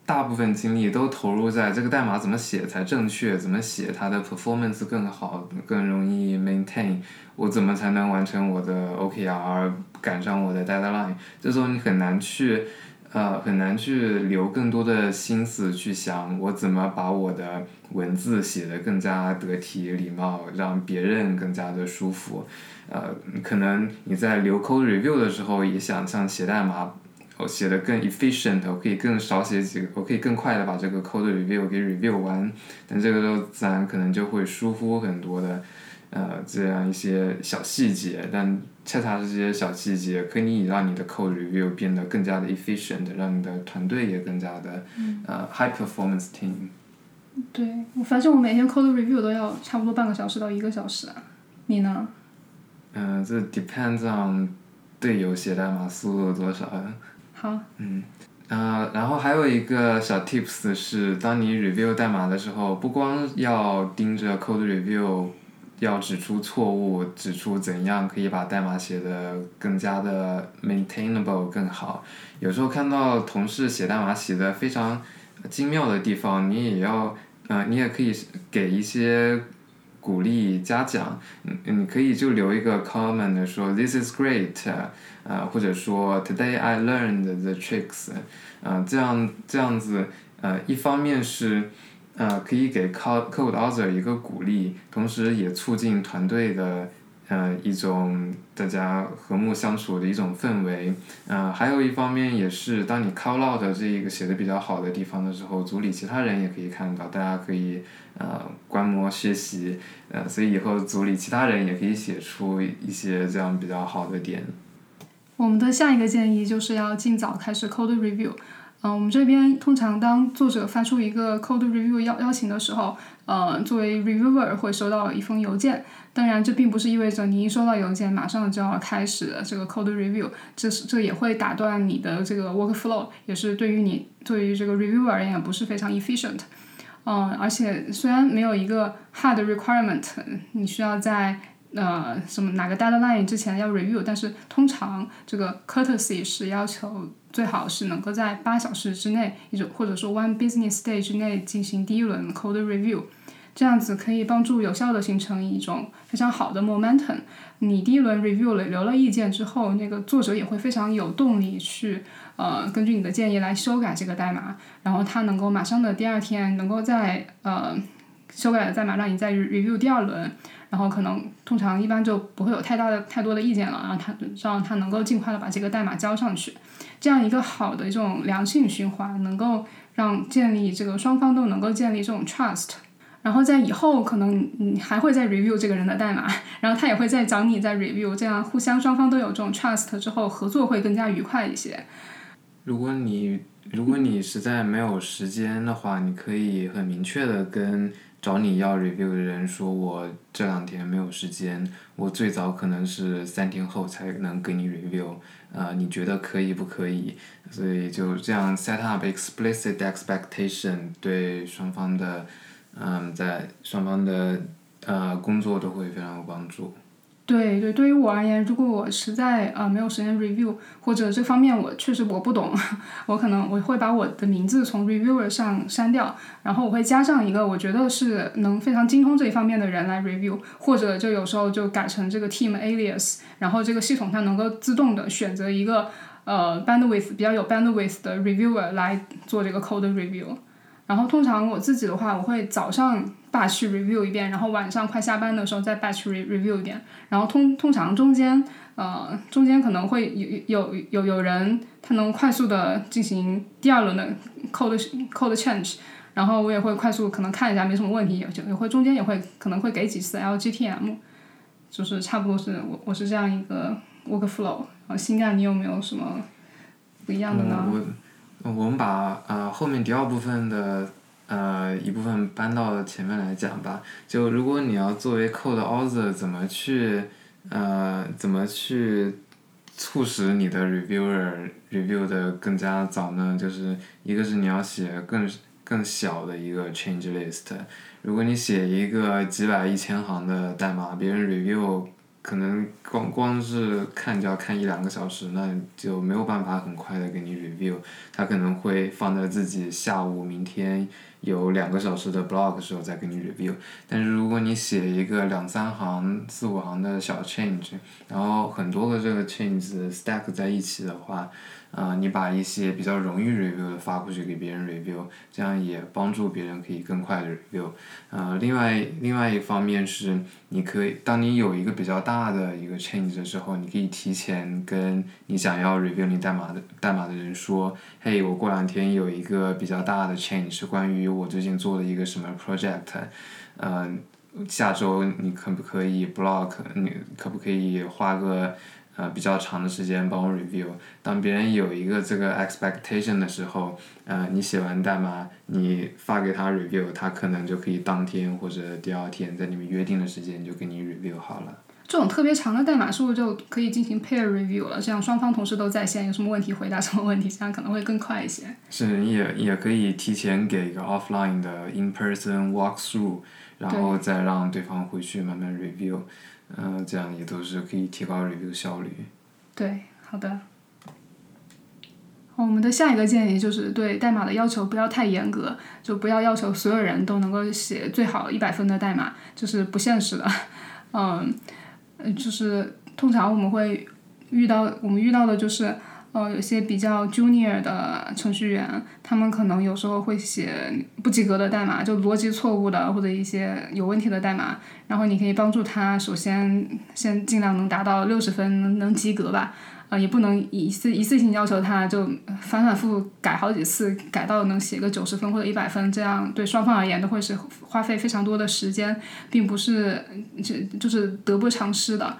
大部分精力都投入在这个代码怎么写才正确，怎么写它的 performance 更好，更容易 maintain，我怎么才能完成我的 OKR，赶上我的 deadline，这时候你很难去。呃，很难去留更多的心思去想我怎么把我的文字写得更加得体、礼貌，让别人更加的舒服。呃，可能你在留 code review 的时候，也想像写代码，我写的更 efficient，我可以更少写几个，我可以更快的把这个 code review 给 review 完。但这个时候自然可能就会疏忽很多的，呃，这样一些小细节，但恰恰是这些小细节，可以让你的 code review 变得更加的 efficient，让你的团队也更加的、呃 high performance team。对，我反正我每天 code review 都要差不多半个小时到一个小时啊。你呢？嗯、这 depends on 队友写代码速度多少。好，嗯呃，然后还有一个小 tips 是，当你 review 代码的时候，不光要盯着 code review，要指出错误，指出怎样可以把代码写得更加的 maintainable 更好。有时候看到同事写代码写的非常精妙的地方，你也要，呃，你也可以给一些鼓励嘉奖，嗯，你可以就留一个 comment 说 this is great，呃，或者说 today I learned the tricks，呃，这样这样子，呃，一方面是。呃，可以给 code author 一个鼓励，同时也促进团队的呃一种大家和睦相处的一种氛围。呃，还有一方面也是，当你 call out 这一个写的比较好的地方的时候，组里其他人也可以看到，大家可以呃观摩学习。呃，所以以后组里其他人也可以写出一些这样比较好的点。我们的下一个建议就是要尽早开始 code review。嗯，我们这边通常当作者发出一个 code review 邀邀请的时候，呃，作为 reviewer 会收到一封邮件。当然，这并不是意味着你一收到邮件马上就要开始这个 code review，这是这也会打断你的这个 workflow，也是对于你对于这个 reviewer 而言不是非常 efficient。嗯，而且虽然没有一个 hard requirement，你需要在呃什么哪个 deadline 之前要 review，但是通常这个 courtesy 是要求。最好是能够在八小时之内，一种或者说 one business day 之内进行第一轮 code review，这样子可以帮助有效的形成一种非常好的 momentum。你第一轮 review 了留了意见之后，那个作者也会非常有动力去呃根据你的建议来修改这个代码，然后他能够马上的第二天能够在呃修改的代码让你再 review 第二轮。然后可能通常一般就不会有太大的太多的意见了，让他让他能够尽快的把这个代码交上去，这样一个好的一种良性循环，能够让建立这个双方都能够建立这种 trust，然后在以后可能你还会再 review 这个人的代码，然后他也会再找你再 review，这样互相双方都有这种 trust 之后，合作会更加愉快一些。如果你如果你实在没有时间的话，你可以很明确的跟。找你要 review 的人说，我这两天没有时间，我最早可能是三天后才能给你 review，呃，你觉得可以不可以？所以就这样 set up explicit expectation，对双方的，嗯，在双方的呃工作都会非常有帮助。对对，对于我而言，如果我实在呃没有时间 review，或者这方面我确实我不懂，我可能我会把我的名字从 reviewer 上删掉，然后我会加上一个我觉得是能非常精通这一方面的人来 review，或者就有时候就改成这个 team alias，然后这个系统它能够自动的选择一个呃 bandwidth 比较有 bandwidth 的 reviewer 来做这个 code review。然后通常我自己的话，我会早上 batch review 一遍，然后晚上快下班的时候再 batch review 一遍。然后通通常中间，呃，中间可能会有有有有人他能快速的进行第二轮的 code code change，然后我也会快速可能看一下没什么问题，就也会中间也会可能会给几次 LGTM，就是差不多是我我是这样一个 workflow。啊，新干你有没有什么不一样的呢？我们把呃后面第二部分的呃一部分搬到前面来讲吧。就如果你要作为 code author，怎么去呃怎么去促使你的 reviewer review 的更加早呢？就是一个是你要写更更小的一个 change list。如果你写一个几百一千行的代码，别人 review。可能光光是看就要看一两个小时，那就没有办法很快的给你 review。他可能会放在自己下午明天有两个小时的 blog 时候再给你 review。但是如果你写一个两三行、四五行的小 change，然后很多的这个 change stack 在一起的话。啊，你把一些比较容易 review 的发过去给别人 review，这样也帮助别人可以更快的 review。呃，另外另外一方面是，你可以当你有一个比较大的一个 change 的时候，你可以提前跟你想要 review 你代码的代码的人说，嘿，我过两天有一个比较大的 change，是关于我最近做的一个什么 project，嗯，下周你可不可以 block，你可不可以花个。呃，比较长的时间帮我 review。当别人有一个这个 expectation 的时候，呃，你写完代码，你发给他 review，他可能就可以当天或者第二天在你们约定的时间就给你 review 好了。这种特别长的代码是不是就可以进行 peer review 了？这样双方同事都在线，有什么问题回答什么问题，这样可能会更快一些。是，也也可以提前给一个 offline 的 in person walkthrough，然后再让对方回去慢慢 review，嗯、这样也都是可以提高 review 效率。对，好的。我们的下一个建议就是对代码的要求不要太严格，就不要要求所有人都能够写最好一百分的代码，就是不现实的。嗯，就是通常我们会遇到，我们遇到的就是，呃，有些比较 junior 的程序员，他们可能有时候会写不及格的代码，就逻辑错误的或者一些有问题的代码，然后你可以帮助他，首先先尽量能达到六十分，能及格吧。呃，也不能一次一次性要求他就反反复复改好几次，改到能写个九十分或者一百分，这样对双方而言都会是花费非常多的时间，并不是就就是得不偿失的。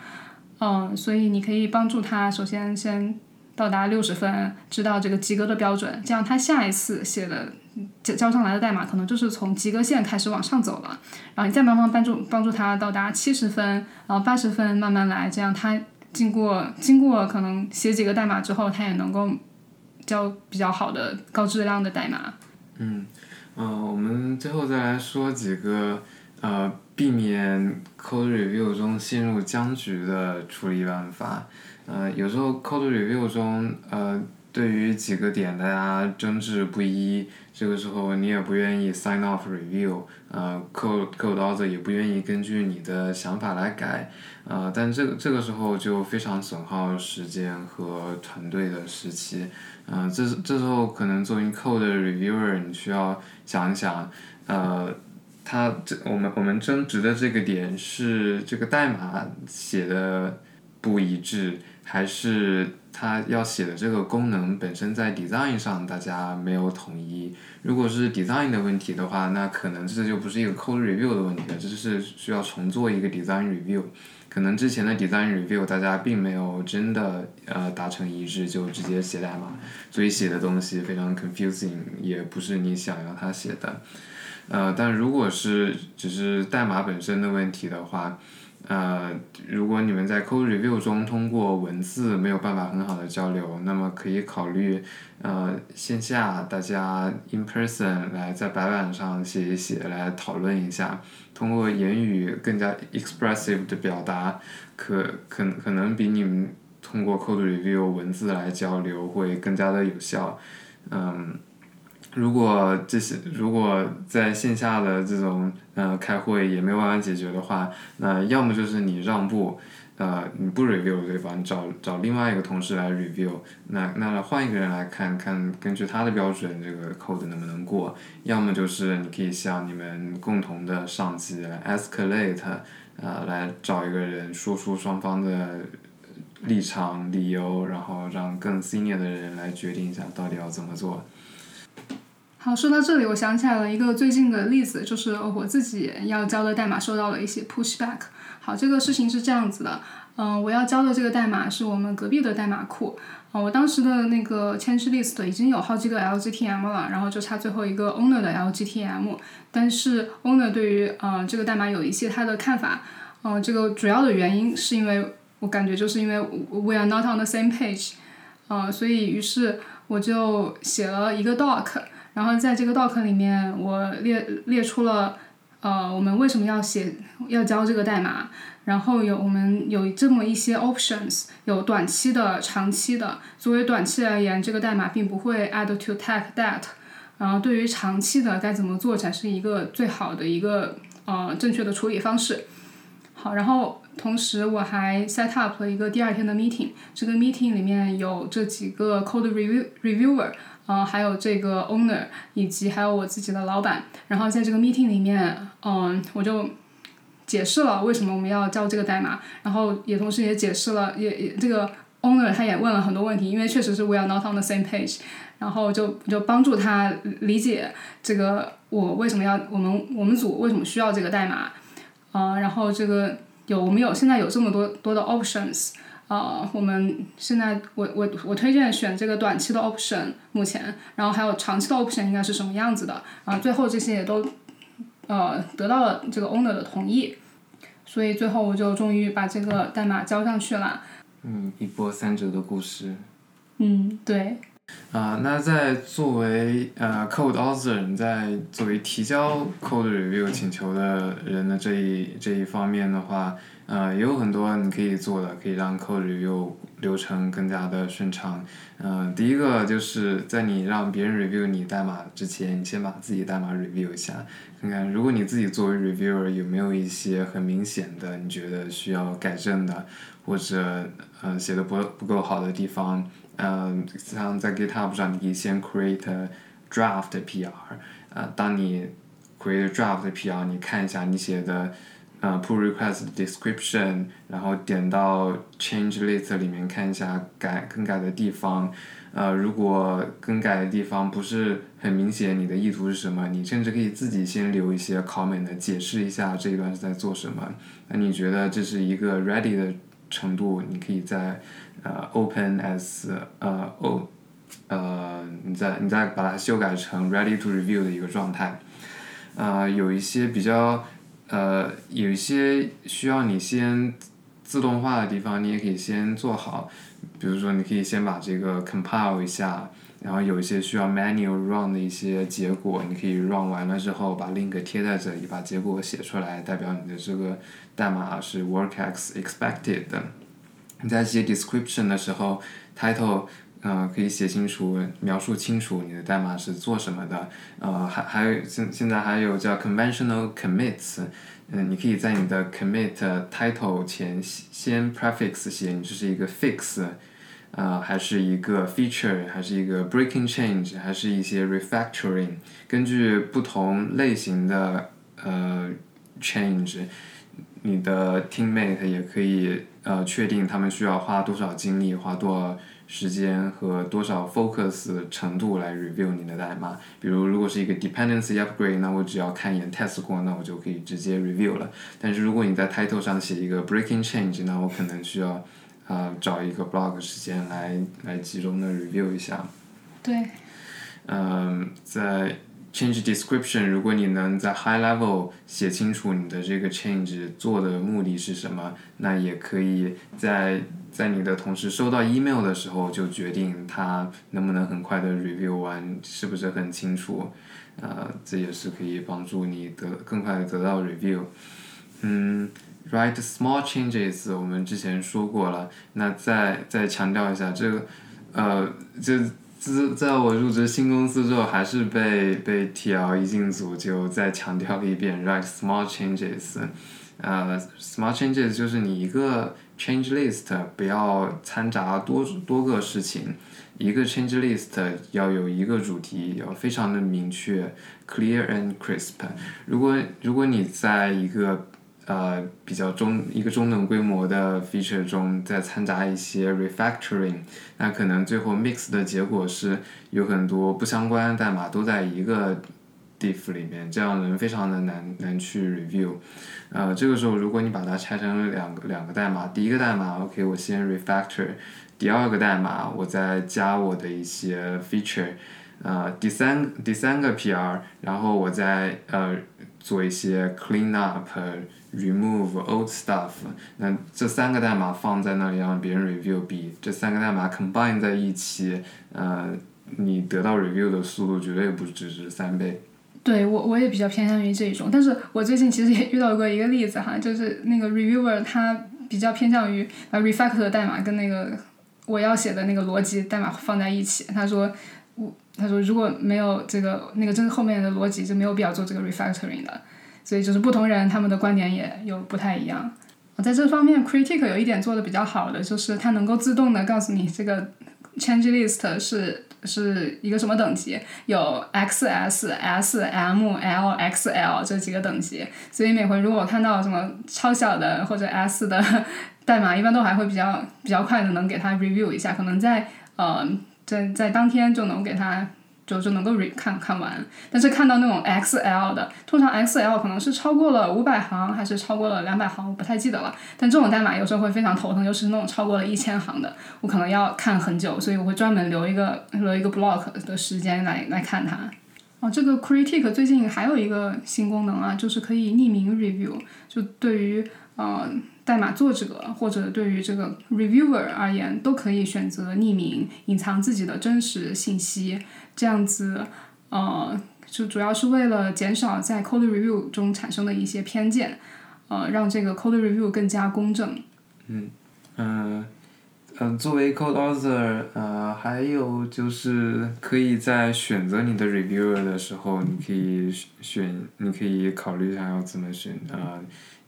嗯，所以你可以帮助他，首先先到达六十分，知道这个及格的标准，这样他下一次写的交交上来的代码可能就是从及格线开始往上走了，然后你再慢慢帮助帮助他到达七十分，然后八十分慢慢来，这样他经过经过可能写几个代码之后，他也能够交比较好的高质量的代码。嗯，呃，我们最后再来说几个呃避免 code review 中陷入僵局的处理办法。呃，有时候 code review 中，呃，对于几个点大家争执不一，这个时候你也不愿意 sign off review，呃，code code author 也不愿意根据你的想法来改，呃，但这个这个时候就非常损耗时间和团队的时期。嗯、这这时候可能作为 code reviewer，你需要想一想，呃，他这我们我们争执的这个点是这个代码写的不一致，还是他要写的这个功能本身在 design 上大家没有统一？如果是 design 的问题的话，那可能这就不是一个 code review 的问题了，这是需要重做一个 design review。可能之前的 design review 大家并没有真的呃达成一致，就直接写代码，所以写的东西非常 confusing，也不是你想要他写的。呃，但如果是只是代码本身的问题的话，呃，如果你们在 code review 中通过文字没有办法很好的交流，那么可以考虑呃线下大家 in person 来在白板上写一写，来讨论一下，通过言语更加 expressive 的表达，可可可能比你们通过 code review 文字来交流会更加的有效，嗯。如果这些如果在线下的这种呃开会也没有办法解决的话，那要么就是你让步，呃你不 review 对方，你找找另外一个同事来 review，那那换一个人来看看，根据他的标准这个 code 能不能过，要么就是你可以向你们共同的上级来 escalate，呃来找一个人说出双方的立场理由，然后让更 senior 的人来决定一下到底要怎么做。好，说到这里，我想起来了一个最近的例子，就是我自己要交的代码收到了一些 pushback。好，这个事情是这样子的，嗯、我要交的这个代码是我们隔壁的代码库，啊、我当时的那个 change list 已经有好几个 LGTM 了，然后就差最后一个 owner 的 LGTM，但是 owner 对于呃这个代码有一些他的看法，嗯、这个主要的原因是因为我感觉就是因为 we are not on the same page，呃，所以于是我就写了一个 doc。然后在这个 doc 里面，我列列出了呃我们为什么要写要教这个代码，然后有我们有这么一些 options，有短期的、长期的。作为短期而言，这个代码并不会 add to tag that。然后对于长期的该怎么做才是一个最好的一个呃正确的处理方式。好，然后同时我还 set up 了一个第二天的 meeting，这个 meeting 里面有这几个 code review reviewer。呃，还有这个 owner，以及还有我自己的老板，然后在这个 meeting 里面，嗯，我就解释了为什么我们要交这个代码，然后也同时也解释了，也也这个 owner 他也问了很多问题，因为确实是 we are not on the same page，然后就就帮助他理解这个我为什么要我们我们组为什么需要这个代码，呃，然后这个有我们有现在有这么多多的 options。呃，我们现在我我我推荐选这个短期的 option，目前，然后还有长期的 option 应该是什么样子的，啊，最后这些也都呃得到了这个 owner 的同意，所以最后我就终于把这个代码交上去了。嗯，一波三折的故事。嗯，对。啊，那在作为呃 code author，在作为提交 code review 请求的人的这一这一方面的话，呃，也有很多你可以做的，可以让 code review 流程更加的顺畅。嗯，第一个就是在你让别人 review 你代码之前，你先把自己代码 review 一下，看看如果你自己作为 reviewer 有没有一些很明显的你觉得需要改正的，或者嗯写的不不够好的地方。嗯，像在 GitHub 上，你可以先 create draft PR，呃，当你 create draft PR，你看一下你写的呃 pull request description，然后点到 change list 里面看一下改更改的地方，呃，如果更改的地方不是很明显，你的意图是什么？你甚至可以自己先留一些 comment 解释一下这一段是在做什么。那你觉得这是一个 ready 的程度？你可以在呃，open as 呃 o 呃，你再你再把它修改成 ready to review 的一个状态。呃，有一些比较呃，有一些需要你先自动化的地方，你也可以先做好。比如说，你可以先把这个 compile 一下，然后有一些需要 manual run 的一些结果，你可以 run 完了之后把 link 贴在这里，把结果写出来，代表你的这个代码是 work as expected。你在写 description 的时候，title，呃，可以写清楚，描述清楚你的代码是做什么的。呃，还还有现现在还有叫 conventional commits，嗯，你可以在你的 commit title 前先 prefix 写你这是一个 fix，呃，还是一个 feature，还是一个 breaking change，还是一些 refactoring，根据不同类型的呃 change。你的 teammate 也可以呃确定他们需要花多少精力、花多少时间和多少 focus 程度来 review 你的代码。比如，如果是一个 dependency upgrade，那我只要看一眼 test 过，那我就可以直接 review 了。但是如果你在 title 上写一个 breaking change，那我可能需要啊找一个 block 时间来来集中的 review 一下。对。嗯，在。Change description，如果你能在 high level 写清楚你的这个 change 做的目的是什么，那也可以在在你的同事收到 email 的时候就决定他能不能很快的 review 完，是不是很清楚？呃，这也是可以帮助你得更快的得到 review。嗯，write small changes 我们之前说过了，那再再强调一下这个，呃，这。自在我入职新公司之后，还是被被 TL 一进组就再强调了一遍，write small changes，呃，small changes 就是你一个 change list 不要掺杂多多个事情，一个 change list 要有一个主题，要非常的明确，clear and crisp。如果如果你在一个呃，比较中一个中等规模的 feature 中再掺杂一些 refactoring，那可能最后 mix 的结果是有很多不相关代码都在一个 if 里面，这样人非常的难难去 review。呃，这个时候如果你把它拆成两个两个代码，第一个代码 OK 我先 refactor，第二个代码我再加我的一些 feature，呃，第三第三个 PR，然后我再呃做一些 clean up。remove old stuff，那这三个代码放在那里让别人 review，比这三个代码 combine 在一起，呃，你得到 review 的速度绝对不只是三倍。对我我也比较偏向于这一种，但是我最近其实也遇到过一个例子哈，就是那个 reviewer 他比较偏向于把 refactor 的代码跟那个我要写的那个逻辑代码放在一起，他说我他说如果没有这个那个真后面的逻辑就没有必要做这个 refactoring 的。所以就是不同人他们的观点也有不太一样。在这方面，Critic 有一点做的比较好的，就是它能够自动的告诉你这个 change list 是是一个什么等级，有 X S S M L X L 这几个等级。所以每回如果看到什么超小的或者 S 的代码，一般都还会比较比较快的能给它 review 一下，可能在呃在在当天就能给它。就就能够 re 看看完，但是看到那种 XL 的，通常 XL 可能是超过了五百行还是超过了两百行，我不太记得了。但这种代码有时候会非常头疼，尤其是那种超过了一千行的，我可能要看很久，所以我会专门留一个留一个 block 的时间来来看它。哦，这个 Critic 最近还有一个新功能啊，就是可以匿名 review，就对于呃代码作者或者对于这个 reviewer 而言，都可以选择匿名，隐藏自己的真实信息，这样子，呃，就主要是为了减少在 code review 中产生的一些偏见，呃，让这个 code review 更加公正。嗯，嗯。嗯，作为 code author，呃，还有就是可以在选择你的 reviewer 的时候，你可以选，你可以考虑一下要怎么选。呃，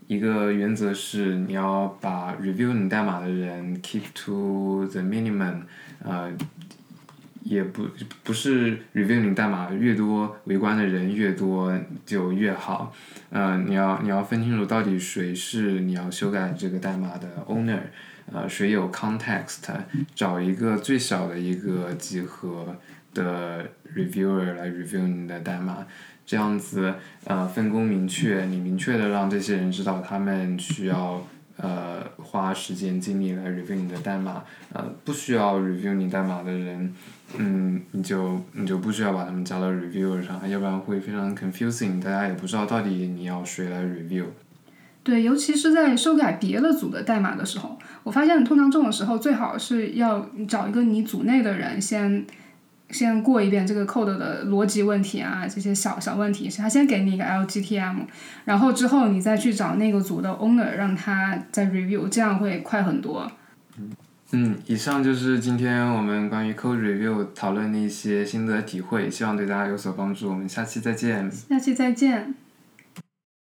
一个原则是你要把 review 你代码的人 keep to the minimum，呃，也不不是 review 你代码越多，围观的人越多就越好。呃，你要你要分清楚到底谁是你要修改这个代码的 owner。呃，谁有 context，找一个最小的一个集合的 reviewer 来 review 你的代码，这样子呃分工明确，你明确的让这些人知道他们需要呃花时间精力来 review 你的代码，呃不需要 review 你代码的人，嗯你就你就不需要把他们加到 reviewer 上，要不然会非常 confusing，大家也不知道到底你要谁来 review。对，尤其是在修改别的组的代码的时候，我发现通常这种时候最好是要找一个你组内的人先先过一遍这个 code 的逻辑问题啊，这些小小问题，他先给你一个 LGTM，然后之后你再去找那个组的 owner 让他再 review，这样会快很多。嗯，以上就是今天我们关于 code review 讨论的一些心得体会，希望对大家有所帮助。我们下期再见。下期再见。